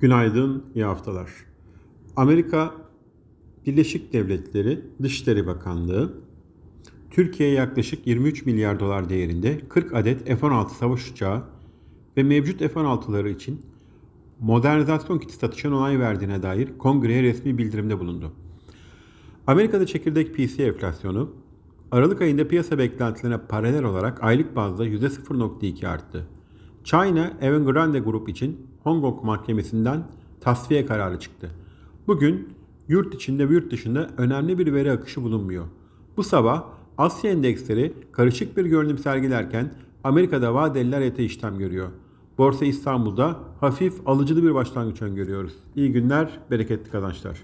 Günaydın, iyi haftalar. Amerika Birleşik Devletleri Dışişleri Bakanlığı Türkiye'ye yaklaşık 23 milyar dolar değerinde 40 adet F-16 savaş uçağı ve mevcut F-16'ları için modernizasyon kiti satışına onay verdiğine dair kongreye resmi bildirimde bulundu. Amerika'da çekirdek PC enflasyonu Aralık ayında piyasa beklentilerine paralel olarak aylık bazda %0.2 arttı. China Evergrande Group için Hong Kong mahkemesinden tasfiye kararı çıktı. Bugün yurt içinde ve yurt dışında önemli bir veri akışı bulunmuyor. Bu sabah Asya endeksleri karışık bir görünüm sergilerken Amerika'da vadeliler ete işlem görüyor. Borsa İstanbul'da hafif alıcılı bir başlangıç öngörüyoruz. İyi günler, bereketli kazançlar.